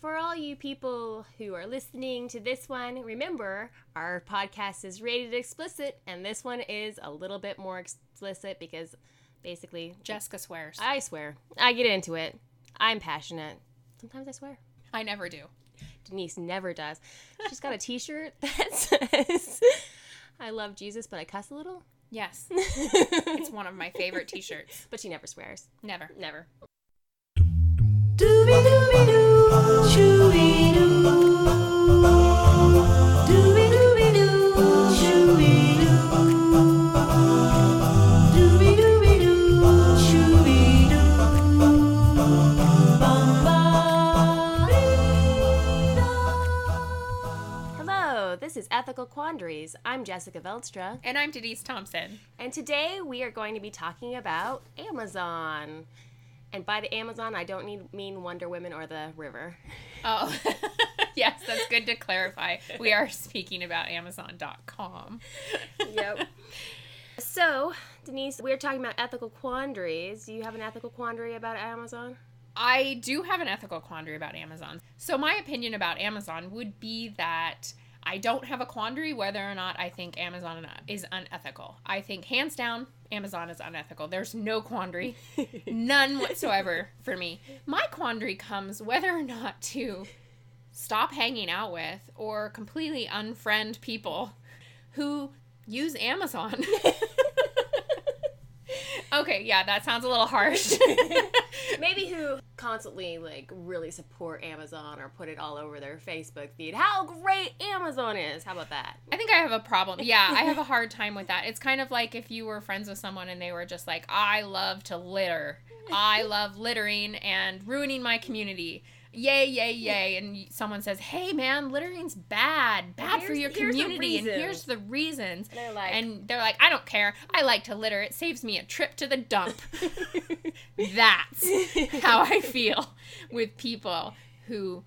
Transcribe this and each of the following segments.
For all you people who are listening to this one, remember our podcast is rated explicit, and this one is a little bit more explicit because basically, Jessica swears. I swear. I get into it. I'm passionate. Sometimes I swear. I never do. Denise never does. She's got a t shirt that says, I love Jesus, but I cuss a little. Yes. it's one of my favorite t shirts. But she never swears. Never. Never. Hello, this is Ethical Quandaries. I'm Jessica Veldstra, And I'm Denise Thompson. and today we are going to be talking about Amazon. And by the Amazon, I don't need, mean Wonder Woman or the river. Oh, yes, that's good to clarify. We are speaking about Amazon.com. Yep. so, Denise, we're talking about ethical quandaries. Do you have an ethical quandary about Amazon? I do have an ethical quandary about Amazon. So, my opinion about Amazon would be that I don't have a quandary whether or not I think Amazon is unethical. I think, hands down, Amazon is unethical. There's no quandary, none whatsoever for me. My quandary comes whether or not to stop hanging out with or completely unfriend people who use Amazon. okay, yeah, that sounds a little harsh. Maybe who constantly like really support Amazon or put it all over their Facebook feed. How great Amazon is. How about that? I think I have a problem. Yeah, I have a hard time with that. It's kind of like if you were friends with someone and they were just like, I love to litter. I love littering and ruining my community. Yay, yay, yay. And someone says, hey, man, littering's bad. Bad for your community. And here's the reasons. And they're like- and they're like, I don't care. I like to litter. It saves me a trip to the dump. That's how I feel with people who,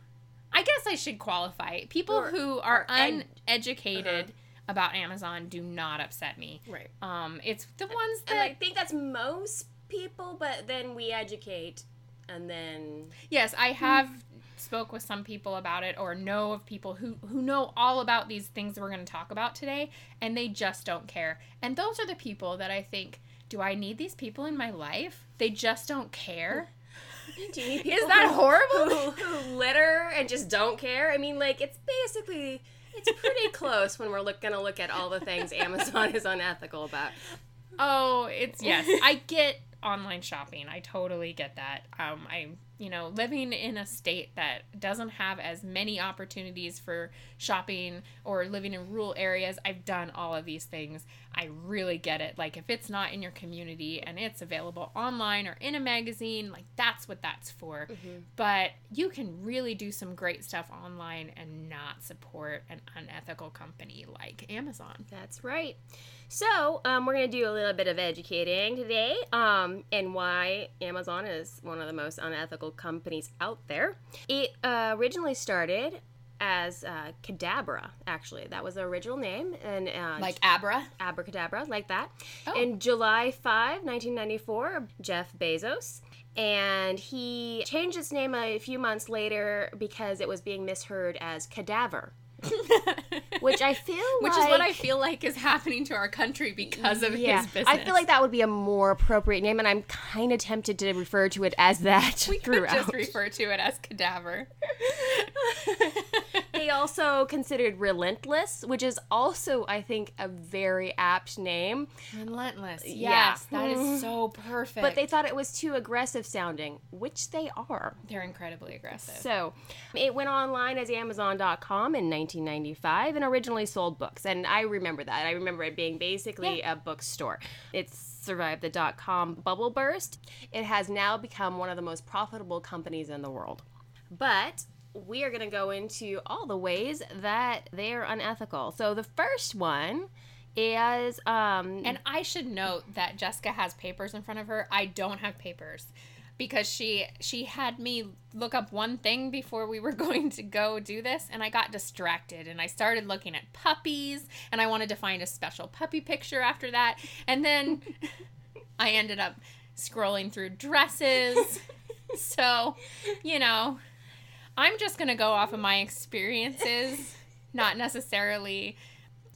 I guess I should qualify. People Or- who are ed- uneducated about Amazon do not upset me. Right. Um, it's the ones And that I think that's most people, but then we educate and then yes, I have spoke with some people about it or know of people who who know all about these things that we're going to talk about today and they just don't care. And those are the people that I think do I need these people in my life? They just don't care. Do you need Is that who- horrible? Who, who litter and just don't care? I mean, like it's basically it's pretty close when we're look, gonna look at all the things Amazon is unethical about. Oh, it's yes. I get online shopping. I totally get that. Um, I you know living in a state that doesn't have as many opportunities for shopping or living in rural areas. I've done all of these things. I really get it. Like if it's not in your community and it's available online or in a magazine, like that's what that's for. But you can really do some great stuff online and not support an unethical company like Amazon. That's right. So, um, we're going to do a little bit of educating today um, and why Amazon is one of the most unethical companies out there. It uh, originally started as uh, Cadabra, actually. That was the original name. And uh, Like Abra. abracadabra, like that. Oh. In July 5, 1994, Jeff Bezos. And he changed its name a few months later because it was being misheard as cadaver, which I feel Which like is what I feel like is happening to our country because of yeah, his business. I feel like that would be a more appropriate name, and I'm kind of tempted to refer to it as that we could just refer to it as cadaver. also considered relentless, which is also, I think, a very apt name. Relentless. Yeah. Yes, that is mm. so perfect. But they thought it was too aggressive sounding, which they are. they're incredibly aggressive. So it went online as Amazon.com in 1995 and originally sold books. And I remember that. I remember it being basically a bookstore. It's survived the dot com bubble burst. It has now become one of the most profitable companies in the world. But we are going to go into all the ways that they are unethical. So the first one is um And I should note that Jessica has papers in front of her. I don't have papers because she she had me look up one thing before we were going to go do this and I got distracted and I started looking at puppies and I wanted to find a special puppy picture after that and then I ended up scrolling through dresses. so, you know, I'm just going to go off of my experiences, not necessarily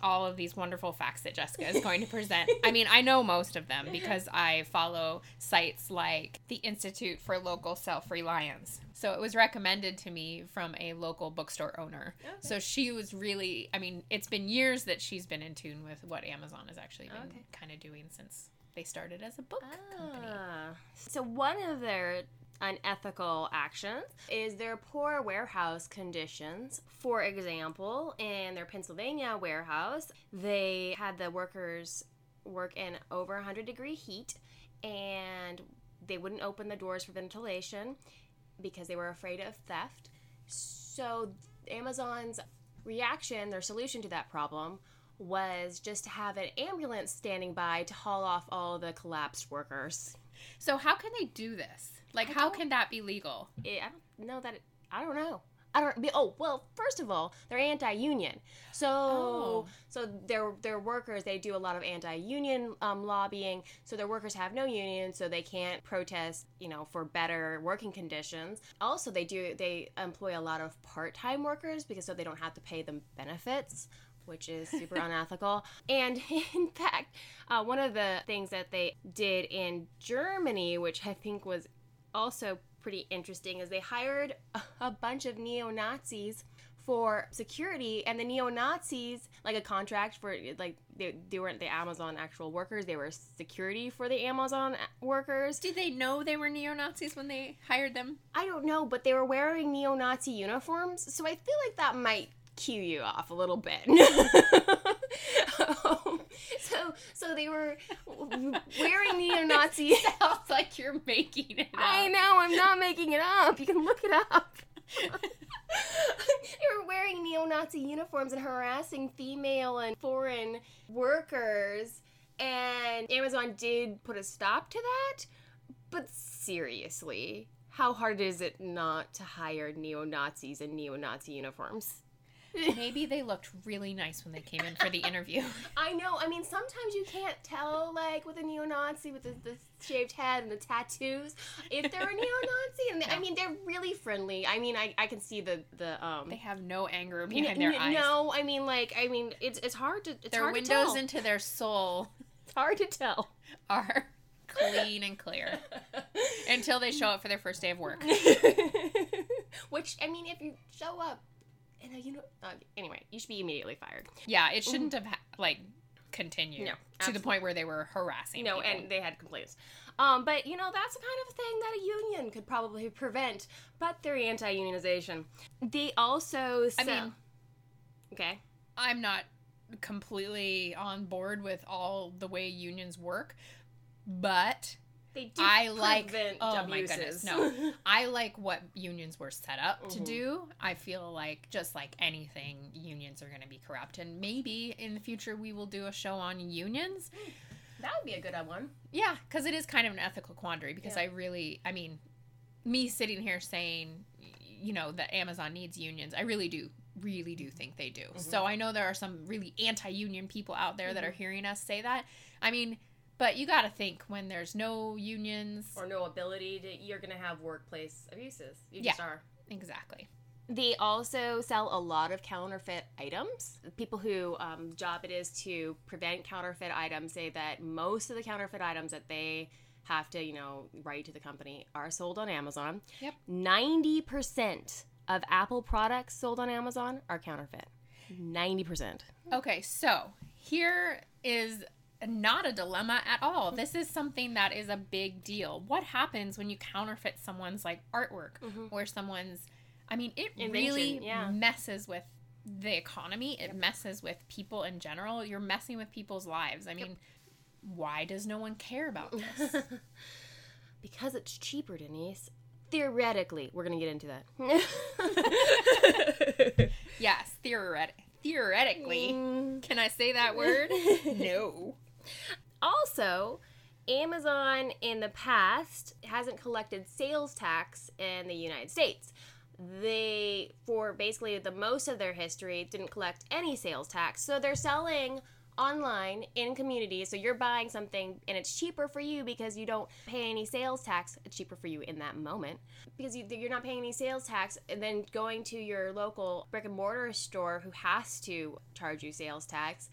all of these wonderful facts that Jessica is going to present. I mean, I know most of them because I follow sites like the Institute for Local Self Reliance. So it was recommended to me from a local bookstore owner. Okay. So she was really, I mean, it's been years that she's been in tune with what Amazon has actually been okay. kind of doing since they started as a book ah. company. So one of their unethical actions is their poor warehouse conditions. For example, in their Pennsylvania warehouse, they had the workers work in over 100 degree heat and they wouldn't open the doors for ventilation because they were afraid of theft. So, Amazon's reaction, their solution to that problem, was just to have an ambulance standing by to haul off all the collapsed workers. So, how can they do this? Like, how can that be legal? It, I don't know that. It, I don't know. I don't. Be, oh well, first of all, they're anti-union. So oh. so their their workers they do a lot of anti-union um, lobbying. So their workers have no union, so they can't protest. You know, for better working conditions. Also, they do they employ a lot of part-time workers because so they don't have to pay them benefits which is super unethical. And in fact, uh, one of the things that they did in Germany, which I think was also pretty interesting is they hired a bunch of neo Nazis for security and the neo-nazis like a contract for like they, they weren't the amazon actual workers they were security for the amazon workers. Did they know they were neo-nazis when they hired them? I don't know but they were wearing neo-nazi uniforms so i feel like that might cue you off a little bit um, so so they were wearing neo-Nazi. Sounds like you're making it up. I know, I'm not making it up. You can look it up. they were wearing neo-Nazi uniforms and harassing female and foreign workers. And Amazon did put a stop to that. But seriously, how hard is it not to hire neo Nazis in neo Nazi uniforms? Maybe they looked really nice when they came in for the interview. I know. I mean, sometimes you can't tell, like, with a neo Nazi with the, the, shaved head and the tattoos, if they're a neo Nazi. And they, I mean, they're really friendly. I mean, I, I can see the the um. They have no anger behind n- their eyes. No, I mean, like, I mean, it's it's hard to. It's their hard windows into their soul. It's hard to tell. Are clean and clear until they show up for their first day of work. Which I mean, if you show up and uh, you know, uh, anyway, you should be immediately fired. Yeah, it shouldn't have ha- like continued no, to the point where they were harassing. No, people. and they had complaints. Um, but you know, that's the kind of thing that a union could probably prevent. But they're anti-unionization. They also. Sell- I mean, okay. I'm not completely on board with all the way unions work, but they do I like oh abuses. my goodness no I like what unions were set up mm-hmm. to do I feel like just like anything unions are going to be corrupt and maybe in the future we will do a show on unions hmm. that would be a good one yeah because it is kind of an ethical quandary because yeah. I really I mean me sitting here saying you know that Amazon needs unions I really do really do think they do mm-hmm. so I know there are some really anti-union people out there mm-hmm. that are hearing us say that I mean but you got to think when there's no unions or no ability to, you're going to have workplace abuses. You yeah, just are. Exactly. They also sell a lot of counterfeit items. People who um, job it is to prevent counterfeit items say that most of the counterfeit items that they have to, you know, write to the company are sold on Amazon. Yep. 90% of Apple products sold on Amazon are counterfeit. 90%. Okay, so here is not a dilemma at all. This is something that is a big deal. What happens when you counterfeit someone's like artwork mm-hmm. or someone's I mean, it Invention, really yeah. messes with the economy. It yep. messes with people in general. You're messing with people's lives. I mean, yep. why does no one care about this? because it's cheaper, Denise. Theoretically, we're going to get into that. yes, theoretic theoretically. Mm. Can I say that word? no. Also, Amazon in the past hasn't collected sales tax in the United States. They, for basically the most of their history, didn't collect any sales tax. So they're selling online in communities. So you're buying something and it's cheaper for you because you don't pay any sales tax. It's cheaper for you in that moment because you, you're not paying any sales tax. And then going to your local brick and mortar store who has to charge you sales tax.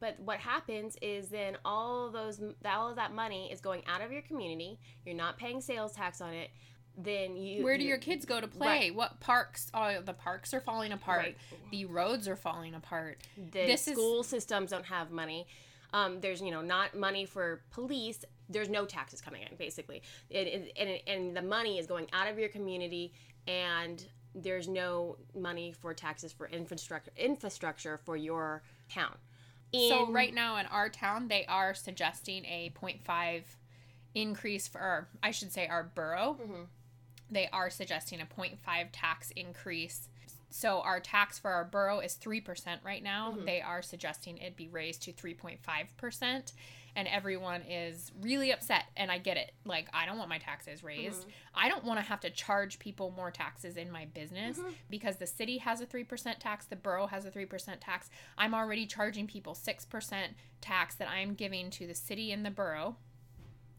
But what happens is then all of those all of that money is going out of your community. You're not paying sales tax on it. Then you where do your kids go to play? Right. what parks oh the parks are falling apart. Right. the roads are falling apart. The this school is... systems don't have money. Um, there's you know not money for police. There's no taxes coming in basically. And, and, and the money is going out of your community and there's no money for taxes for infrastructure infrastructure for your town in, so right now in our town they are suggesting a 0.5 increase for our, i should say our borough mm-hmm they are suggesting a 0.5 tax increase. So our tax for our borough is 3% right now. Mm-hmm. They are suggesting it be raised to 3.5%. And everyone is really upset. And I get it. Like, I don't want my taxes raised. Mm-hmm. I don't want to have to charge people more taxes in my business mm-hmm. because the city has a 3% tax, the borough has a 3% tax. I'm already charging people 6% tax that I'm giving to the city and the borough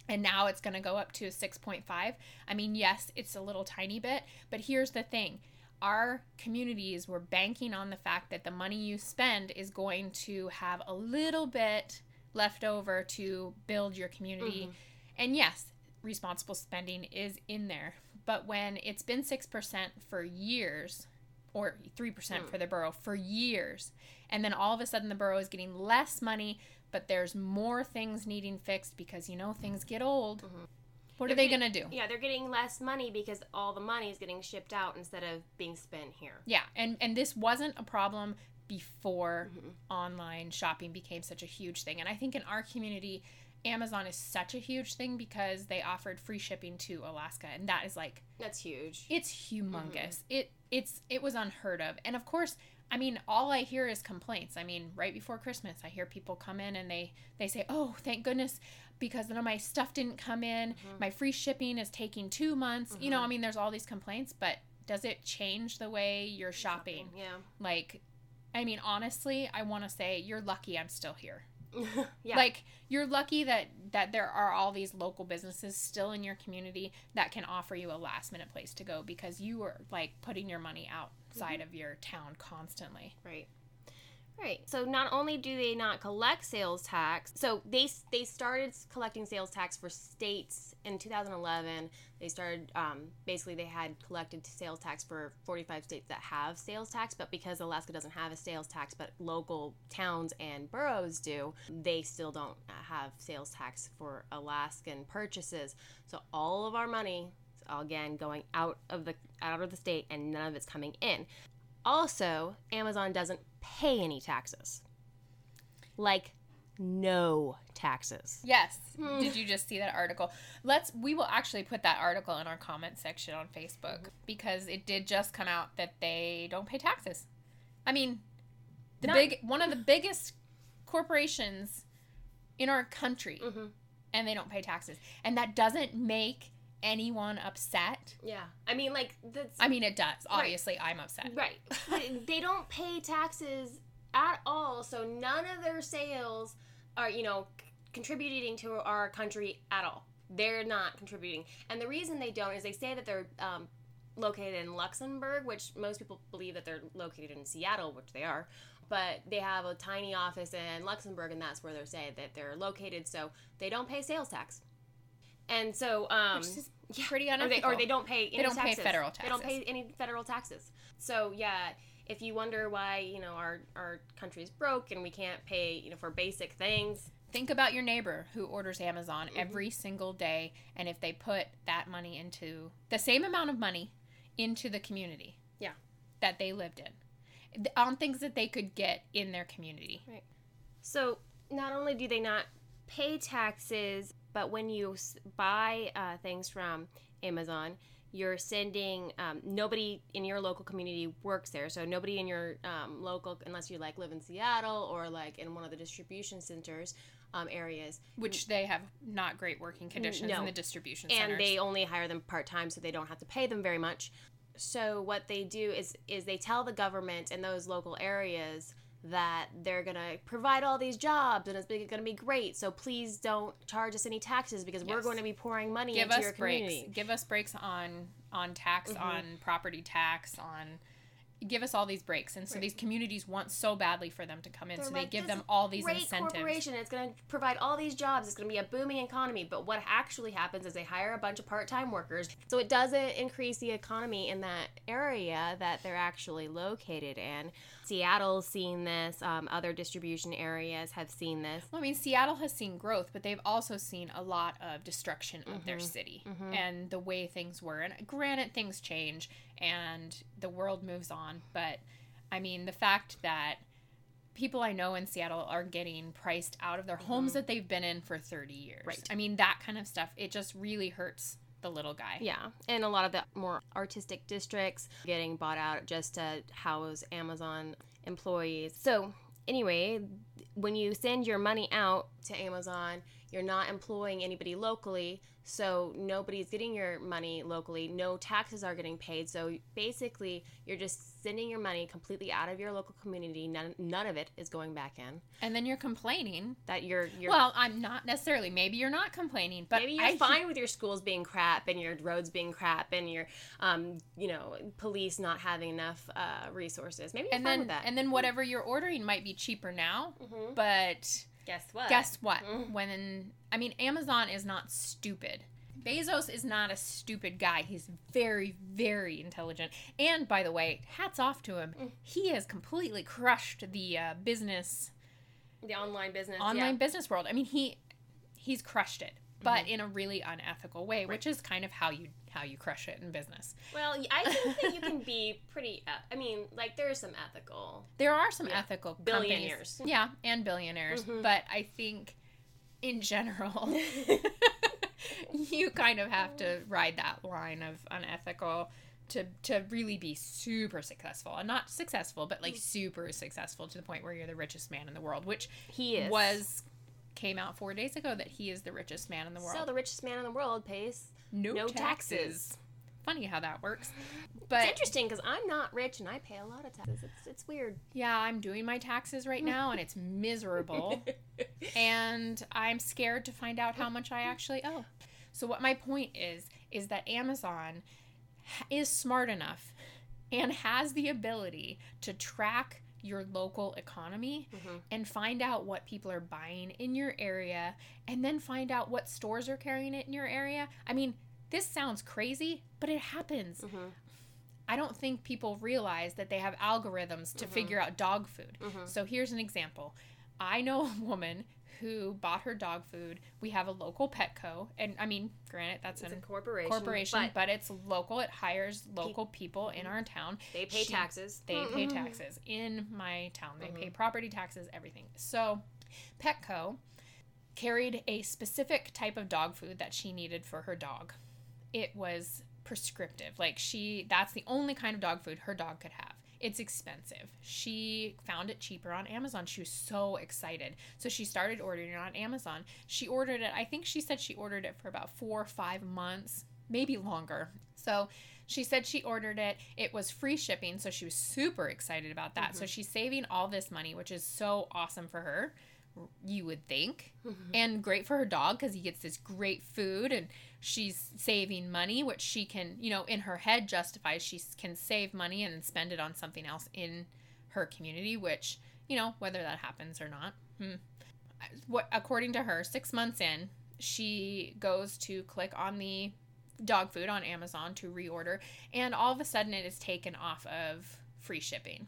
and now it's going to go up to 6.5. I mean, yes, it's a little tiny bit, but here's the thing. Our communities were banking on the fact that the money you spend is going to have a little bit left over to build your community. Mm-hmm. And yes, responsible spending is in there. But when it's been 6% for years, or 3% mm. for the borough for years, and then all of a sudden the borough is getting less money but there's more things needing fixed because you know things get old. Mm-hmm. What they're are they gonna do? Yeah, they're getting less money because all the money is getting shipped out instead of being spent here. Yeah, and and this wasn't a problem before mm-hmm. online shopping became such a huge thing. And I think in our community, Amazon is such a huge thing because they offered free shipping to Alaska, and that is like that's huge. It's humongous. Mm-hmm. It it's it was unheard of, and of course I mean, all I hear is complaints. I mean, right before Christmas, I hear people come in and they they say, "Oh, thank goodness, because none of my stuff didn't come in. Mm-hmm. My free shipping is taking two months." You know, I mm-hmm. mean, there's all these complaints, but does it change the way you're shopping? Yeah. Like, I mean, honestly, I want to say you're lucky I'm still here. yeah. Like you're lucky that that there are all these local businesses still in your community that can offer you a last minute place to go because you are like putting your money outside mm-hmm. of your town constantly. Right. Right. So not only do they not collect sales tax, so they they started collecting sales tax for states in 2011. They started um, basically they had collected sales tax for 45 states that have sales tax, but because Alaska doesn't have a sales tax, but local towns and boroughs do, they still don't have sales tax for Alaskan purchases. So all of our money again going out of the out of the state and none of it's coming in. Also, Amazon doesn't pay any taxes. Like no taxes. Yes. Hmm. Did you just see that article? Let's we will actually put that article in our comment section on Facebook because it did just come out that they don't pay taxes. I mean, the Not- big one of the biggest corporations in our country mm-hmm. and they don't pay taxes. And that doesn't make anyone upset. Yeah. I mean, like, that's. I mean, it does. Obviously, right. I'm upset. Right. They don't pay taxes at all, so none of their sales are, you know, c- contributing to our country at all. They're not contributing. And the reason they don't is they say that they're um, located in Luxembourg, which most people believe that they're located in Seattle, which they are. But they have a tiny office in Luxembourg, and that's where they're saying that they're located, so they don't pay sales tax. And so, um, yeah, pretty unethical. Or they, or they don't pay any they don't taxes. pay federal taxes. They don't pay any federal taxes. So yeah, if you wonder why you know our our country's broke and we can't pay you know for basic things, think about your neighbor who orders Amazon mm-hmm. every single day, and if they put that money into the same amount of money into the community, yeah, that they lived in, on things that they could get in their community. Right. So not only do they not pay taxes but when you buy uh, things from Amazon, you're sending um, nobody in your local community works there. So nobody in your um, local unless you like live in seattle or like in one of the distribution centers um, areas. Which they have not great working conditions no. in the distribution centers. and they only hire them part-time so they don't have to pay them very much. So what they do is is they tell the government in those local areas that they're going to provide all these jobs and it's going to be great. So please don't charge us any taxes because we're going to be pouring money Give into us your breaks. community. Give us breaks on on tax, Mm-hmm. on property tax, on give us all these breaks. And so Right. these communities want so badly for them to come in, They're so they give them all these great incentives. corporation. It's going to provide all these jobs. It's going to be a booming economy. But what actually happens is they hire a bunch of part-time workers, so it doesn't increase the economy in that area that they're actually located in. Seattle's seen this. Um, other distribution areas have seen this. Well, I mean, Seattle has seen growth, but they've also seen a lot of destruction of Mm-hmm. their city and the way things were. And granted, things change and the world moves on, but I mean, the fact that people I know in Seattle are getting priced out of their homes that they've been in for 30 years. Mm-hmm. Right. I mean, that kind of stuff, it just really hurts the little guy. Yeah, and a lot of the more artistic districts getting bought out just to house Amazon employees. So, anyway, when you send your money out to Amazon, you're not employing anybody locally, so nobody's getting your money locally. No taxes are getting paid. So, basically, you're just sending your money completely out of your local community. None, none of it is going back in. And then you're complaining. That you're you're Well, I'm not necessarily. Maybe you're not complaining, but Maybe you're I, fine with your schools being crap and your roads being crap and your, um, you know, police not having enough uh, resources. Maybe you're And fine then with that. and then whatever you're ordering might be cheaper now, Mhm. but guess what? guess what? Mm. When I mean Amazon is not stupid. Bezos is not a stupid guy. He's very, very intelligent. And by the way, hats off to him. Mm. He has completely crushed the uh, business, the online business. online yeah. business world. I mean, he he's crushed it, but Mm-hmm. in a really unethical way, which is kind of how you how you crush it in business. Well, I think that you can be pretty. I mean, like there's some ethical. There are some Yeah. ethical Billionaires. companies. yeah, and billionaires. Mhm. But I think, in general, you kind of have to ride that line of unethical to to really be super successful, and not successful, but like super successful to the point where you're the richest man in the world, which He is was came out four days ago that he is the richest man in the world. so the richest man in the world pays no, no taxes. taxes. Funny how that works, But it's interesting because I'm not rich and I pay a lot of taxes. It's it's weird. yeah, I'm doing my taxes right now, and it's miserable. and I'm scared to find out how much I actually owe. So what my point is is that Amazon is smart enough and has the ability to track your local economy Mhm. and find out what people are buying in your area and then find out what stores are carrying it in your area. I mean, this sounds crazy, but it happens. Mhm. I don't think people realize that they have algorithms to figure out dog food. Mhm. So here's an example. I know a woman who bought her dog food. We have a local Petco, and I mean, granted, that's It's a a corporation. corporation, but but, it's local. It hires local people in our town. they pay she- taxes. They pay taxes in my town. They Mm-hmm. pay property taxes, everything. So, Petco carried a specific type of dog food that she needed for her dog. It was prescriptive. Like she that's the only kind of dog food her dog could have. It's expensive. She found it cheaper on Amazon. She was so excited. So she started ordering it on Amazon. She ordered it, I think she said she ordered it for about four or five months, maybe longer. So she said she ordered it. It was free shipping. So she was super excited about that. So mm-hmm. she's saving all this money, which is so awesome for her, you would think. And great for her dog because he gets this great food and she's saving money, which she can, you know, in her head justifies she can save money and spend it on something else in her community, which, you know, whether that happens or not. Hmm. What according to her, six months in, she goes to click on the dog food on Amazon to reorder, and all of a sudden it is taken off of free shipping.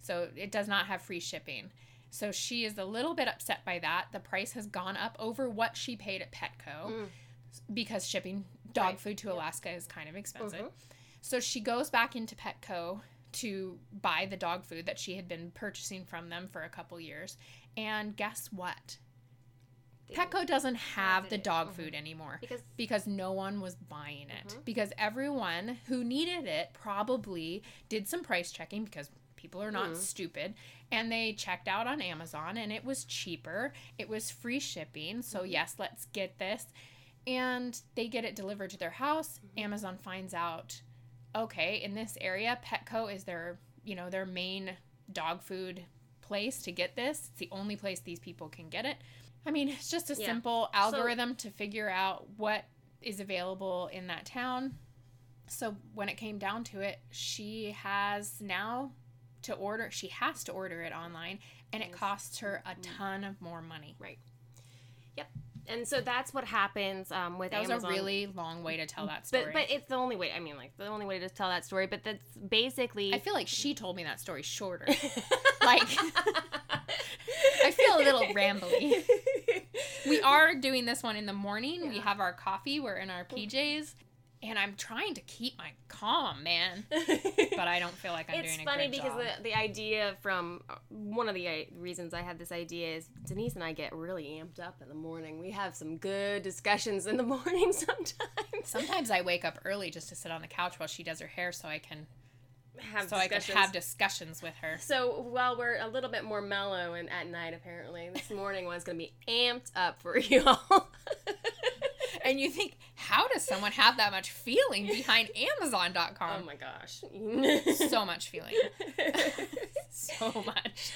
So it does not have free shipping. So she is a little bit upset by that. The price has gone up over what she paid at Petco Mm. because shipping dog Right. food to Alaska is kind of expensive. Mhm. So she goes back into Petco to buy the dog food that she had been purchasing from them for a couple years. And guess what? They- Petco doesn't have have the dog Mhm. food anymore because because no one was buying it. Mhm. Because everyone who needed it probably did some price checking because people are not Mhm. stupid and they checked out on Amazon and it was cheaper. It was free shipping. So, Mhm. yes, let's get this. And they get it delivered to their house. Mm-hmm. Amazon finds out okay, in this area, Petco is their, you know, their main dog food place to get this. It's the only place these people can get it. I mean, it's just a Yeah. simple algorithm to figure out what is available in that town. So when it came down to it, she has now to order, she has to order it online, and it costs her a ton of more money. Right yep and so that's what happens um, with That was Amazon. a really long way to tell that story. but but it's the only way. I mean, like the only way to tell that story. But that's basically. I feel like she told me that story shorter. like, I feel a little rambly. We are doing this one in the morning. We have our coffee. We're in our PJs. And I'm trying to keep my calm, man. But I don't feel like I'm it's doing a funny because job. the, the idea from uh, one of the uh, reasons I had this idea is Denise and I get really amped up in the morning. We have some good discussions in the morning sometimes. Sometimes I wake up early just to sit on the couch while she does her hair so I can have so I can discussions. have discussions with her. So while we're a little bit more mellow and at night, apparently this morning one's gonna be amped up for y'all. And you think, how does someone have that much feeling behind Amazon.com? oh my gosh. so much feeling. so much.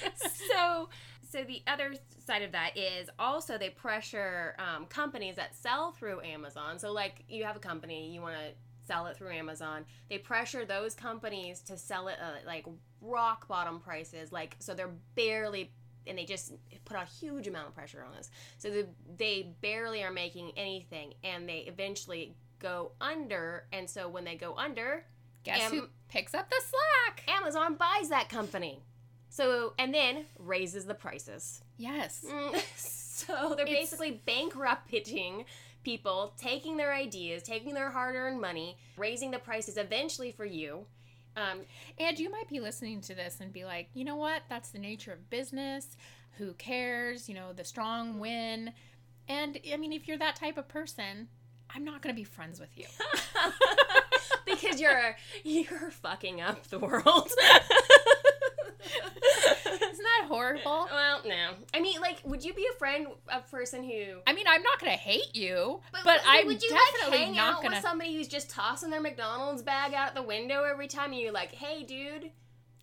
so so the other side of that is also they pressure um, companies that sell through amazon so like you have a company you want to sell it through amazon they pressure those companies to sell it uh, like rock bottom prices like so they're barely and they just put a huge amount of pressure on us. so the, they barely are making anything and they eventually go under and so when they go under Guess Am- who picks up the slack? Amazon buys that company. So and then raises the prices. Yes. Mm, so they're It's- basically bankrupting people, taking their ideas, taking their hard-earned money, raising the prices eventually for you. Um, And you might be listening to this and be like, you know what? That's the nature of business. Who cares? You know, the strong win. And I mean, if you're that type of person, I'm not going to be friends with you. because you're you're fucking up the world. That horrible? well, no. I mean, like, would you be a friend a person who I mean, I'm not going to hate you, but, would- I'm would you definitely like hang not out going with somebody who's just tossing their McDonald's bag out the window every time and you're like, "Hey, dude,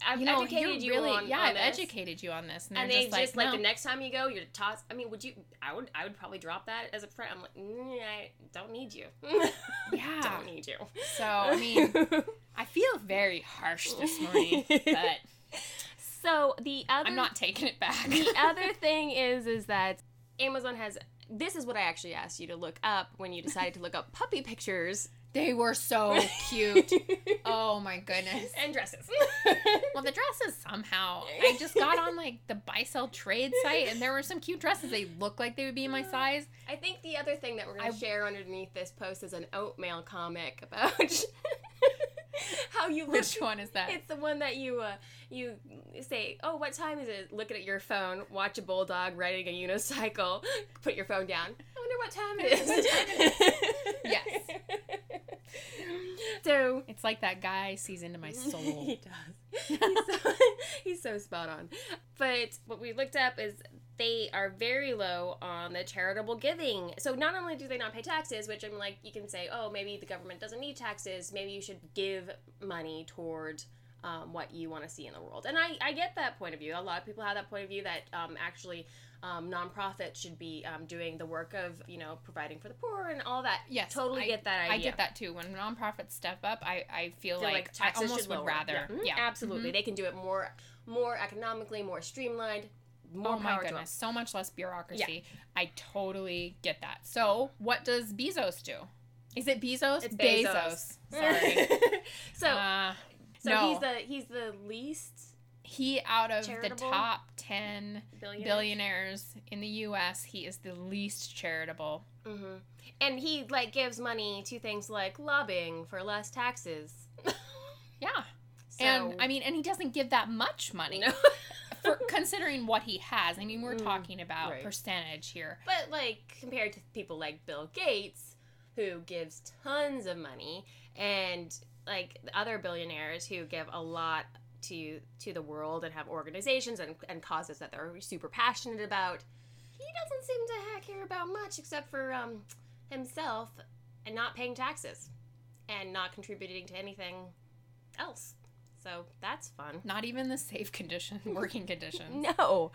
I've You know, educated you really, on yeah, on I've this." educated you on this, and, And they just like, just like no. the next time you go, you're toss. I mean, would you? I would. I would probably drop that as a friend. I'm like, mm, I don't need you. Yeah. don't need you. So I mean, I feel very harsh this morning, but so the other I'm not taking it back. the other thing is is that Amazon has this is what I actually asked you to look up when you decided to look up puppy pictures they were so cute. Oh my goodness. and dresses. Well, the dresses somehow. I just got on like the buy sell trade site, and there were some cute dresses. They look like they would be my size. I think the other thing that we're going to share underneath this post is an oatmeal comic about how you look. Which one is that? It's the one that you uh, you say, "Oh, what time is it?" Look at your phone, watch a bulldog riding a unicycle, put your phone down. I wonder what time it is. Yes. So It's like that guy sees into my soul. he does. He's so, he's so spot on. But what we looked up is they are very low on the charitable giving. So not only do they not pay taxes, which I'm like, you can say, oh, maybe the government doesn't need taxes. Maybe you should give money toward um, what you want to see in the world. And I, I get that point of view. A lot of people have that point of view that um, actually um, nonprofits should be um, doing the work of, you know, providing for the poor and all that. Yes, Totally I- get that idea. I get that too. When nonprofits step up, I, I feel feel like, I taxes almost should would lower. rather. Mhm, Yeah, absolutely. Mhm. They can do it more, more economically, more streamlined. More Oh my goodness, so much less bureaucracy. I totally get that. So, what does Bezos do? Is it Bezos? It's Bezos. Sorry. so, uh, so no. he's the he's the least he out of Charitable? the top 10 billionaire. billionaires in the US, he is the least charitable. hmm And he like gives money to things like lobbying for less taxes. Yeah. So, and I mean, and he doesn't give that much money no. for considering what he has. I mean, we're Mm, talking about right. percentage here. But like compared to people like Bill Gates, who gives tons of money, and like the other billionaires who give a lot to to the world and have organizations and, and causes that they're super passionate about, he doesn't seem to care about much except for um, himself and not paying taxes and not contributing to anything else. So that's fun. Not even the safe condition, working conditions. No.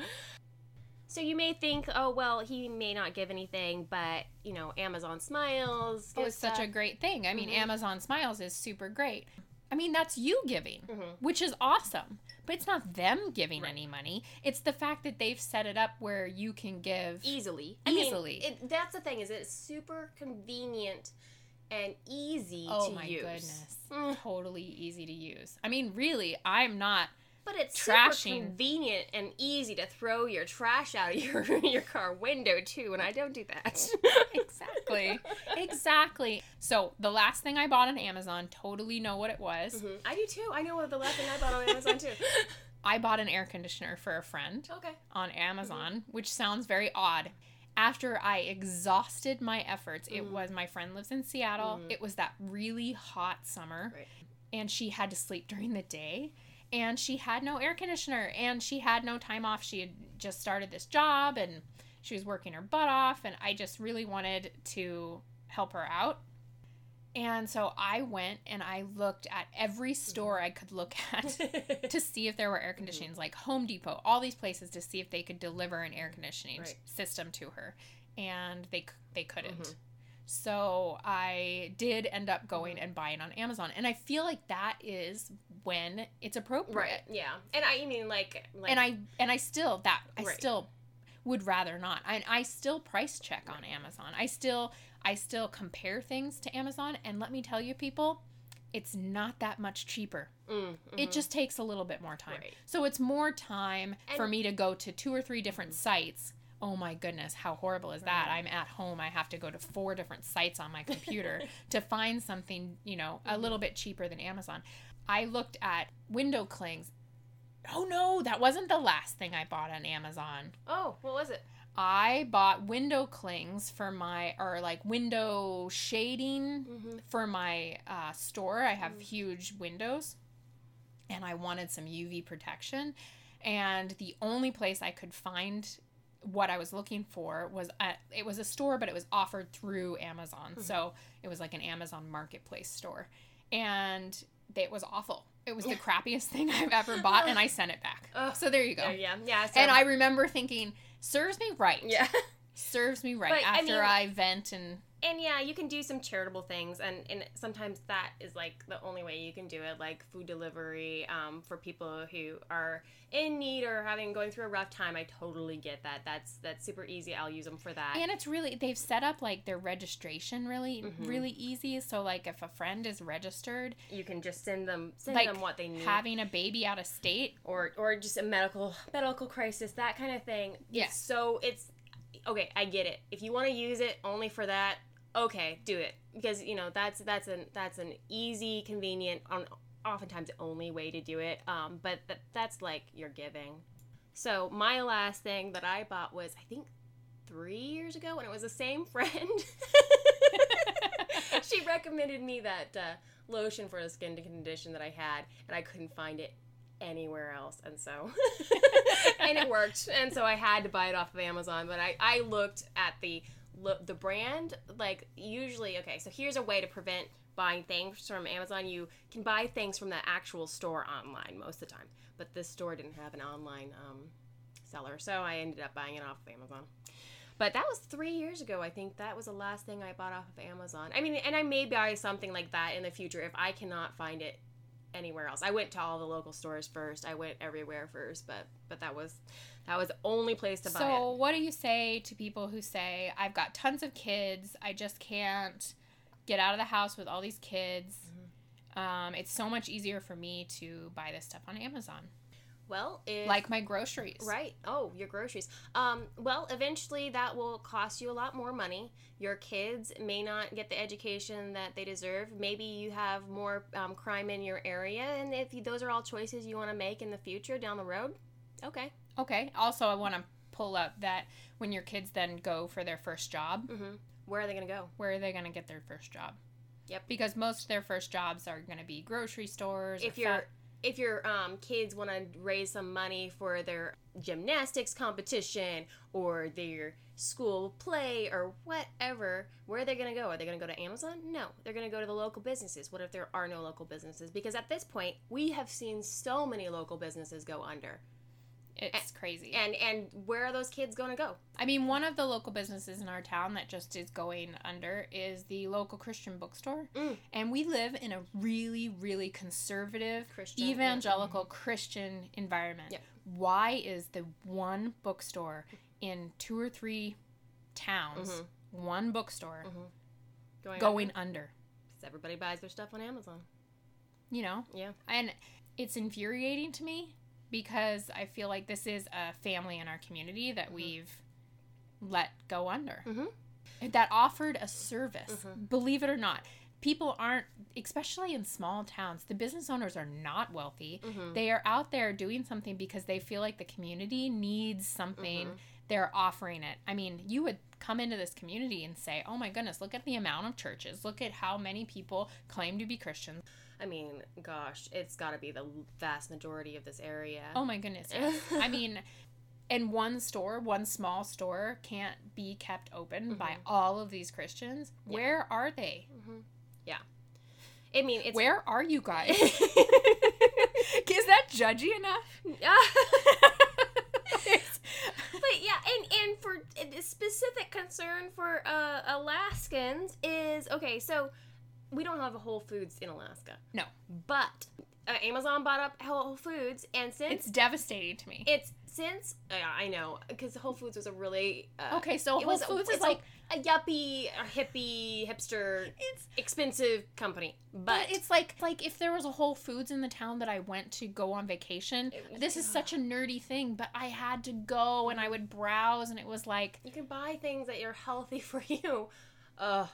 So you may think, oh well, he may not give anything, but you know, Amazon Smiles. Oh, it's such a great thing. I mean, Mhm. Amazon Smiles is super great. I mean, that's you giving, Mhm. which is awesome. But it's not them giving Right. any money. It's the fact that they've set it up where you can give. easily. I mean, Easily. it, that's the thing is it's super convenient and easy to use oh to my use. goodness. Mm. Totally easy to use. I mean, really, I'm not. But it's Trashing. super convenient and easy to throw your trash out of your your car window too, and I don't do that. Exactly. exactly. So, the last thing I bought on Amazon, totally know what it was. Mhm. I do too. I know what the last thing I bought on Amazon too. I bought an air conditioner for a friend. okay. on Amazon, which sounds very odd. After I exhausted my efforts, it Mm. was my friend lives in Seattle. Mhm. It was that really hot summer, Right. and she had to sleep during the day, and she had no air conditioner, and she had no time off. She had just started this job, and she was working her butt off, and I just really wanted to help her out. And so I went and I looked at every store I could look at to see if there were air Mm-hmm. conditionings, like Home Depot, all these places to see if they could deliver an air conditioning Right. system to her, and they they couldn't. Mhm. So I did end up going Mm-hmm. and buying on Amazon, and I feel like that is when it's appropriate. Right. Yeah. And I mean like like And I and I still that I Right. still would rather not. I I still price check on Amazon. I still I still compare things to Amazon, and let me tell you, people. It's not that much cheaper. mm, It mhm. just takes a little bit more time. Right. So it's more time for me to go to two or three different sites. Oh my goodness, how horrible is that? I'm at home. I have to go to four different sites on my computer to find something, you know, a little bit cheaper than Amazon. I looked at window clings. Oh no, that wasn't the last thing I bought on Amazon. Oh, what was it? I bought window clings for my, or like window shading Mm-hmm. for my uh, store. I have huge windows and I wanted some UV protection. And the only place I could find what I was looking for was at, it was a store, but it was offered through Amazon. So it was like an Amazon marketplace store. And it was awful. It was the crappiest thing I've ever bought, and I sent it back. Ugh. So there you go. Oh, yeah. Yeah. So, And I remember thinking, serves me right. yeah. Serves me right But, I after mean- I vent and and yeah, you can do some charitable things, and, and sometimes that is like the only way you can do it, like food delivery um, for people who are in need or having going through a rough time. I totally get that. That's that's super easy. I'll use them for that. And it's really they've set up like their registration really Mhm. really easy. So like if a friend is registered, you can just send them send Like, them what they need, having a baby out of state, or or just a medical medical crisis, that kind of thing. Yeah. It's So it's okay. I get it. If you want to use it only for that, okay, do it because you know that's that's an that's an easy, convenient, on oftentimes only way to do it. Um, but that that's like you're giving. So my last thing that I bought was I think three years ago, and it was the same friend. she recommended me that uh, lotion for the skin condition that I had, and I couldn't find it anywhere else, and so and it worked, and so I had to buy it off of Amazon. But I I looked at the look the brand like usually okay. So here's a way to prevent buying things from Amazon. You can buy things from the actual store online most of the time, but this store didn't have an online um, seller, so I ended up buying it off of Amazon. But that was three years ago. I think that was the last thing I bought off of Amazon. I mean, and I may buy something like that in the future if I cannot find it anywhere else. I went to all the local stores first. I went everywhere first, but but that was that was the only place to buy So, what do you say to people who say, I've got tons of kids, I just can't get out of the house with all these kids? Mm-hmm. Um, it's so much easier for me to buy this stuff on Amazon, it. Well, if, like my groceries. Right. Oh, your groceries. Um, well, eventually that will cost you a lot more money. Your kids may not get the education that they deserve. Maybe you have more um, crime in your area, and if you, those are all choices you want to make in the future down the road, okay. Okay. Also, I want to pull up that when your kids then go for their first job, Mm-hmm. Where are they gonna go? where are they going to get their first job? Yep. Because most of their first jobs are going to be grocery stores. If or you're fa- if your um, kids want to raise some money for their gymnastics competition or their school play or whatever, where are they going to go? Are they going to go to Amazon? No, they're going to go to the local businesses. What if there are no local businesses? Because at this point, we have seen so many local businesses go under. It's crazy. And and where are those kids going to go? I mean, one of the local businesses in our town that just is going under is the local Christian bookstore. Mm. And we live in a really, really conservative, Christian, yeah. evangelical Christian environment. Yeah. Why is the one bookstore in two or three towns, Mhm. one bookstore, Going, going under? Because everybody buys their stuff on Amazon. You know? Yeah. And it's infuriating to me because I feel like this is a family in our community that we've let go under. Mhm. That offered a service. Mhm. Believe it or not. People aren't, especially in small towns, the business owners are not wealthy. Mhm. They are out there doing something because they feel like the community needs something. Mhm. They're offering it. I mean, you would come into this community and say, oh my goodness, look at the amount of churches. Look at how many people claim to be Christians. I mean, gosh, it's got to be the vast majority of this area. Oh my goodness. yes. I mean, and one store, one small store can't be kept open by all of these Christians. Where are they? Yeah. I mean, it's Where are you guys? Is that judgy enough? Yeah. but yeah, and and for the specific concern for uh, Alaskans is okay. So we don't have a Whole Foods in Alaska. No. but uh, Amazon bought up Whole Foods, and since It's devastating to me. it's since yeah, I know because Whole Foods was a really uh, Okay, so it Whole was Foods is like a yuppie, a hippie, hipster, it's expensive company, but it's like like if there was a Whole Foods in the town that I went to go on vacation. It This is such a nerdy thing, but I had to go and I would browse and it was like you can buy things that are healthy for you. Uh,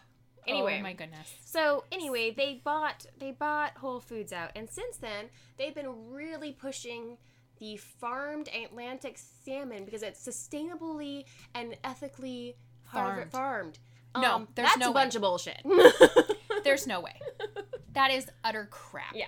anyway, oh my goodness. So anyway, they bought they bought Whole Foods out, and since then they've been really pushing the farmed Atlantic salmon because it's sustainably and ethically Farmed. farmed. No, Um, there's that's no a way. bunch of bullshit. There's no way. That is utter crap. Yeah.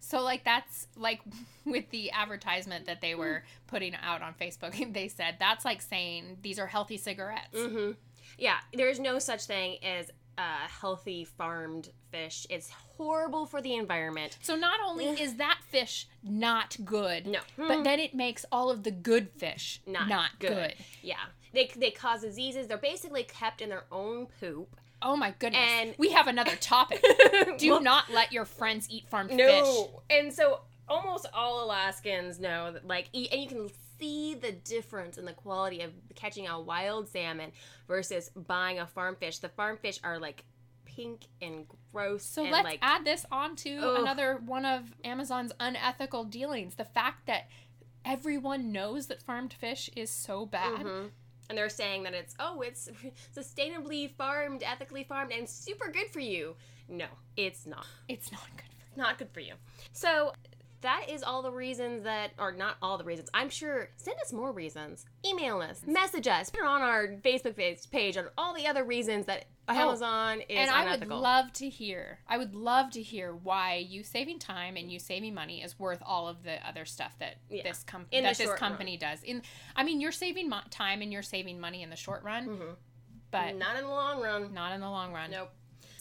So like that's like with the advertisement that they were putting out on Facebook, they said that's like saying these are healthy cigarettes. hmm Yeah, there's no such thing as uh, healthy farmed fish. It's horrible for the environment. So not only is that fish not good, No, but then it makes all of the good fish Not not, good. good. yeah, they they cause diseases. They're basically kept in their own poop. Oh my goodness. And- we have another topic. Do Well, not let your friends eat farmed fish. No, and so almost all Alaskans know that, like, and you can see the difference in the quality of catching a wild salmon versus buying a farm fish. The farm fish are like pink and gross. So and, let's like, add this on to Ugh. another one of Amazon's unethical dealings. The fact that everyone knows that farmed fish is so bad. Mhm. And they're saying that it's oh, it's sustainably farmed, ethically farmed, and super good for you. No, it's not. It's not good for It's not good for you. So that is all the reasons that, or not all the reasons. I'm sure. Send us more reasons. Email us, message us, put it on our Facebook page, on all the other reasons that Amazon is and I would love to hear. I would love to hear why you saving time and you saving money is worth all of the other stuff that Yeah. this com- In that this company does. In I mean, you're saving mo- time and you're saving money in the short run, mm-hmm. but not in the long run. not in the long run. Nope.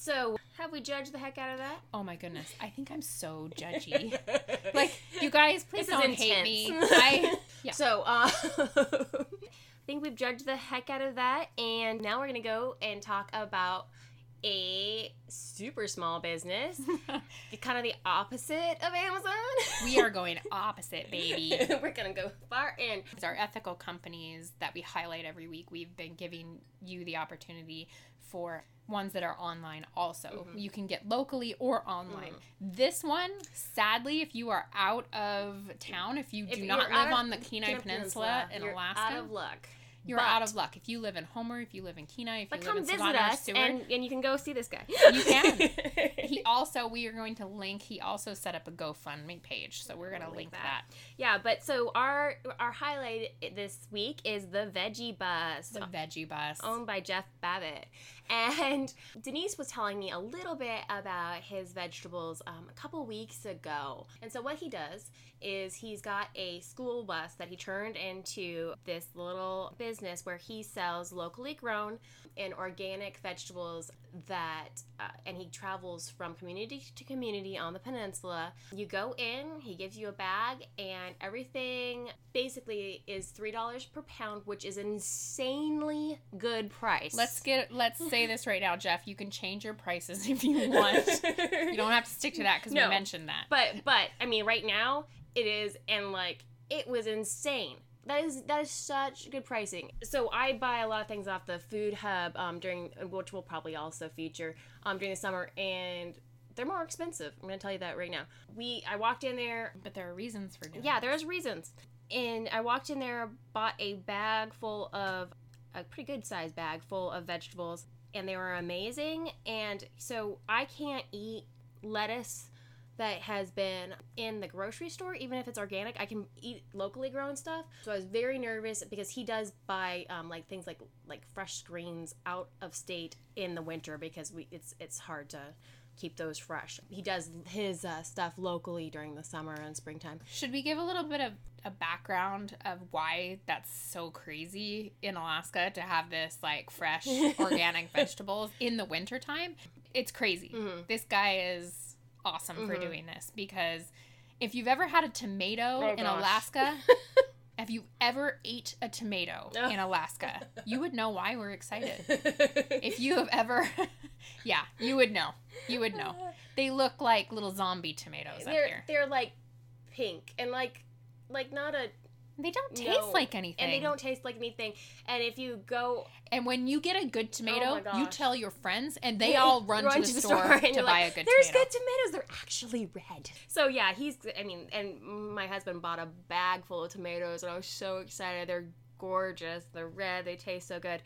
So have we judged the heck out of that? Oh my goodness, I think I'm so judgy. like you guys, please This don't hate me. I yeah. So, uh, I think we've judged the heck out of that, and now we're gonna go and talk about a super small business, kind of the opposite of Amazon. we are going opposite, baby. we're gonna go far in. These are ethical companies that we highlight every week. We've been giving you the opportunity for ones that are online also. Mm-hmm. You can get locally or online. This one, sadly, if you are out of town, if you do not live of on the Kenai Kenai Peninsula, in you're Alaska, out of luck. You're But- out of luck. If you live in Homer, if you live in Kenai, if you come live in visit Savannah or us, Seward, and, and you can go see this guy. You can. he also we are going to link. He also set up a GoFundMe page, so we're gonna Link link that. that. yeah, but so our our highlight this week is the Veggie Bus. The veggie bus. owned by Jeff Babbitt. And Denise was telling me a little bit about his vegetables um, a couple weeks ago. And so, what he does is he's got a school bus that he turned into this little business where he sells locally grown and organic vegetables that, uh, and he travels from community to community on the peninsula. You go in, he gives you a bag, and everything basically is $3 per pound, which is insanely good price. Let's get let's say this right now, Jeff. You can change your prices if you want. you don't have to stick to that because No. we mentioned that. But but I mean, right now it is, and like it was insane. That is that is such good pricing. So I buy a lot of things off the Food Hub um, during, which we'll probably also feature um, during the summer, and they're more expensive. I'm gonna tell you that right now. We I walked in there. But there are reasons for doing. Yeah, there's reasons. And I walked in there, bought a bag full of a pretty good sized bag full of vegetables, and they were amazing. And so I can't eat lettuce that has been in the grocery store, even if it's organic. I can eat locally grown stuff. So I was very nervous because he does buy um, like things like like fresh greens out of state in the winter because we it's it's hard to keep those fresh. He does his uh, stuff locally during the summer and springtime. Should we give a little bit of a background of why that's so crazy in Alaska to have this like fresh organic vegetables in the wintertime? It's crazy. Mhm. This guy is awesome for Mhm. doing this because if you've ever had a tomato Oh, in gosh. Alaska, if you ever ate a tomato Ugh. in Alaska, you would know why we're excited. If you have ever, yeah, you would know. You would know. They look like little zombie tomatoes they're here. they're like pink and like like not a They don't taste no. like anything. and they don't taste like anything. And if you go And when you get a good oh tomato, Oh you tell your friends, and they all run, to, the store, and to buy like, a good tomato. There's tomato. good tomatoes. They're actually red. So yeah, he's. I mean, and my husband bought a bag full of tomatoes, and I was so excited. They're gorgeous. They're red. They taste so good.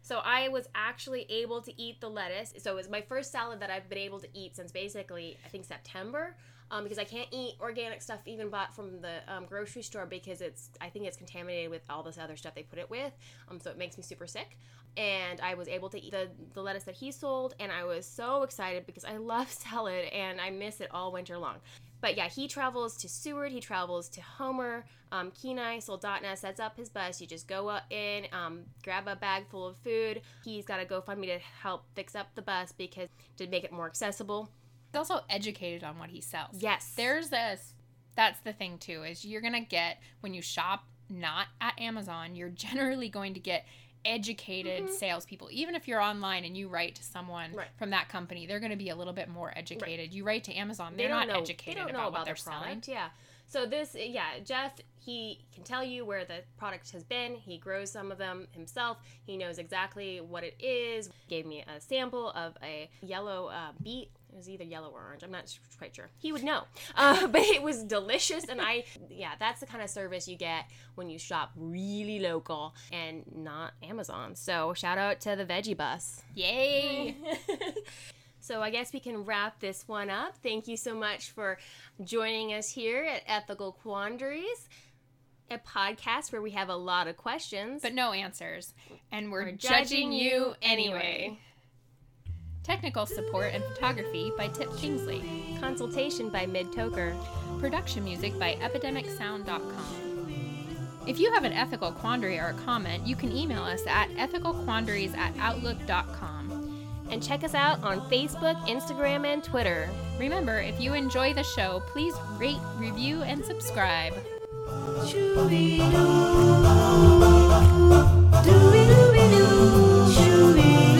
So I was actually able to eat the lettuce. So it was my first salad that I've been able to eat since basically I think September. Um, because I can't eat organic stuff even bought from the um, grocery store because it's I think it's contaminated with all this other stuff they put it with. Um, so it makes me super sick. And I was able to eat the, the lettuce that he sold, and I was so excited because I love salad and I miss it all winter long. But yeah, he travels to Seward, he travels to Homer, um, Kenai, Soldotna, sets up his bus. You just go in, um, grab a bag full of food. He's got a GoFundMe to help fix up the bus because to make it more accessible. He's also educated on what he sells. Yes. There's this. That's the thing too. Is you're gonna get when you shop not at Amazon, you're generally going to get educated Mhm. salespeople. Even if you're online and you write to someone Right. from that company, they're going to be a little bit more educated. You write to Amazon, they're don't know, educated about, know what about they're the selling. Yeah. So this, yeah, Jeff, he can tell you where the product has been. He grows some of them himself. He knows exactly what it is. Gave me a sample of a yellow uh, beet. It was either yellow or orange. I'm not quite sure. He would know, uh, but it was delicious. And I, yeah, that's the kind of service you get when you shop really local and not Amazon. So shout out to the Veggie Bus. Yay! So I guess we can wrap this one up. Thank you so much for joining us here at Ethical Quandaries, a podcast where we have a lot of questions. but no answers. And we're, we're judging you anyway. Technical support and photography by Tip Kingsley. Consultation by Mid Toker. Production music by epidemicsound.com. If you have an ethical quandary or a comment, you can email us at ethicalquandaries at outlook.com. And check us out on Facebook, Instagram, and Twitter. Remember, if you enjoy the show, please rate, review, and subscribe. Shoo-be-doo, doo-be-doo-be-doo, shoo-be-doo.